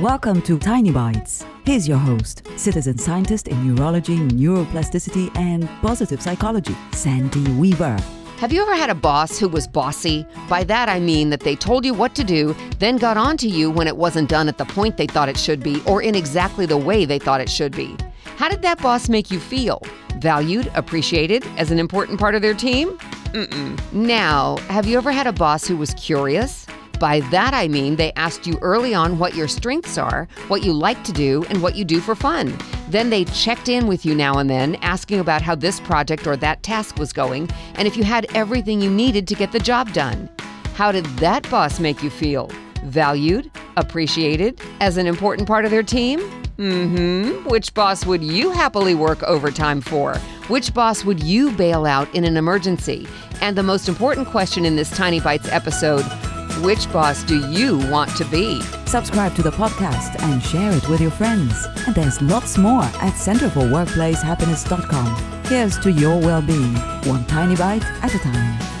Welcome to Tiny Bites. Here's your host, citizen scientist in neurology, neuroplasticity, and positive psychology, Sandy Weaver. Have you ever had a boss who was bossy? By that I mean that they told you what to do, then got on to you when it wasn't done at the point they thought it should be or in exactly the way they thought it should be. How did that boss make you feel? Valued, appreciated, as an important part of their team? Mm-mm. Now, have you ever had a boss who was curious? By that I mean they asked you early on what your strengths are, what you like to do, and what you do for fun. Then they checked in with you now and then, asking about how this project or that task was going, and if you had everything you needed to get the job done. How did that boss make you feel? Valued? Appreciated? As an important part of their team? Mm hmm. Which boss would you happily work overtime for? Which boss would you bail out in an emergency? And the most important question in this Tiny Bites episode which boss do you want to be? Subscribe to the podcast and share it with your friends. And there's lots more at centerforworkplacehappiness.com. Here's to your well being, one tiny bite at a time.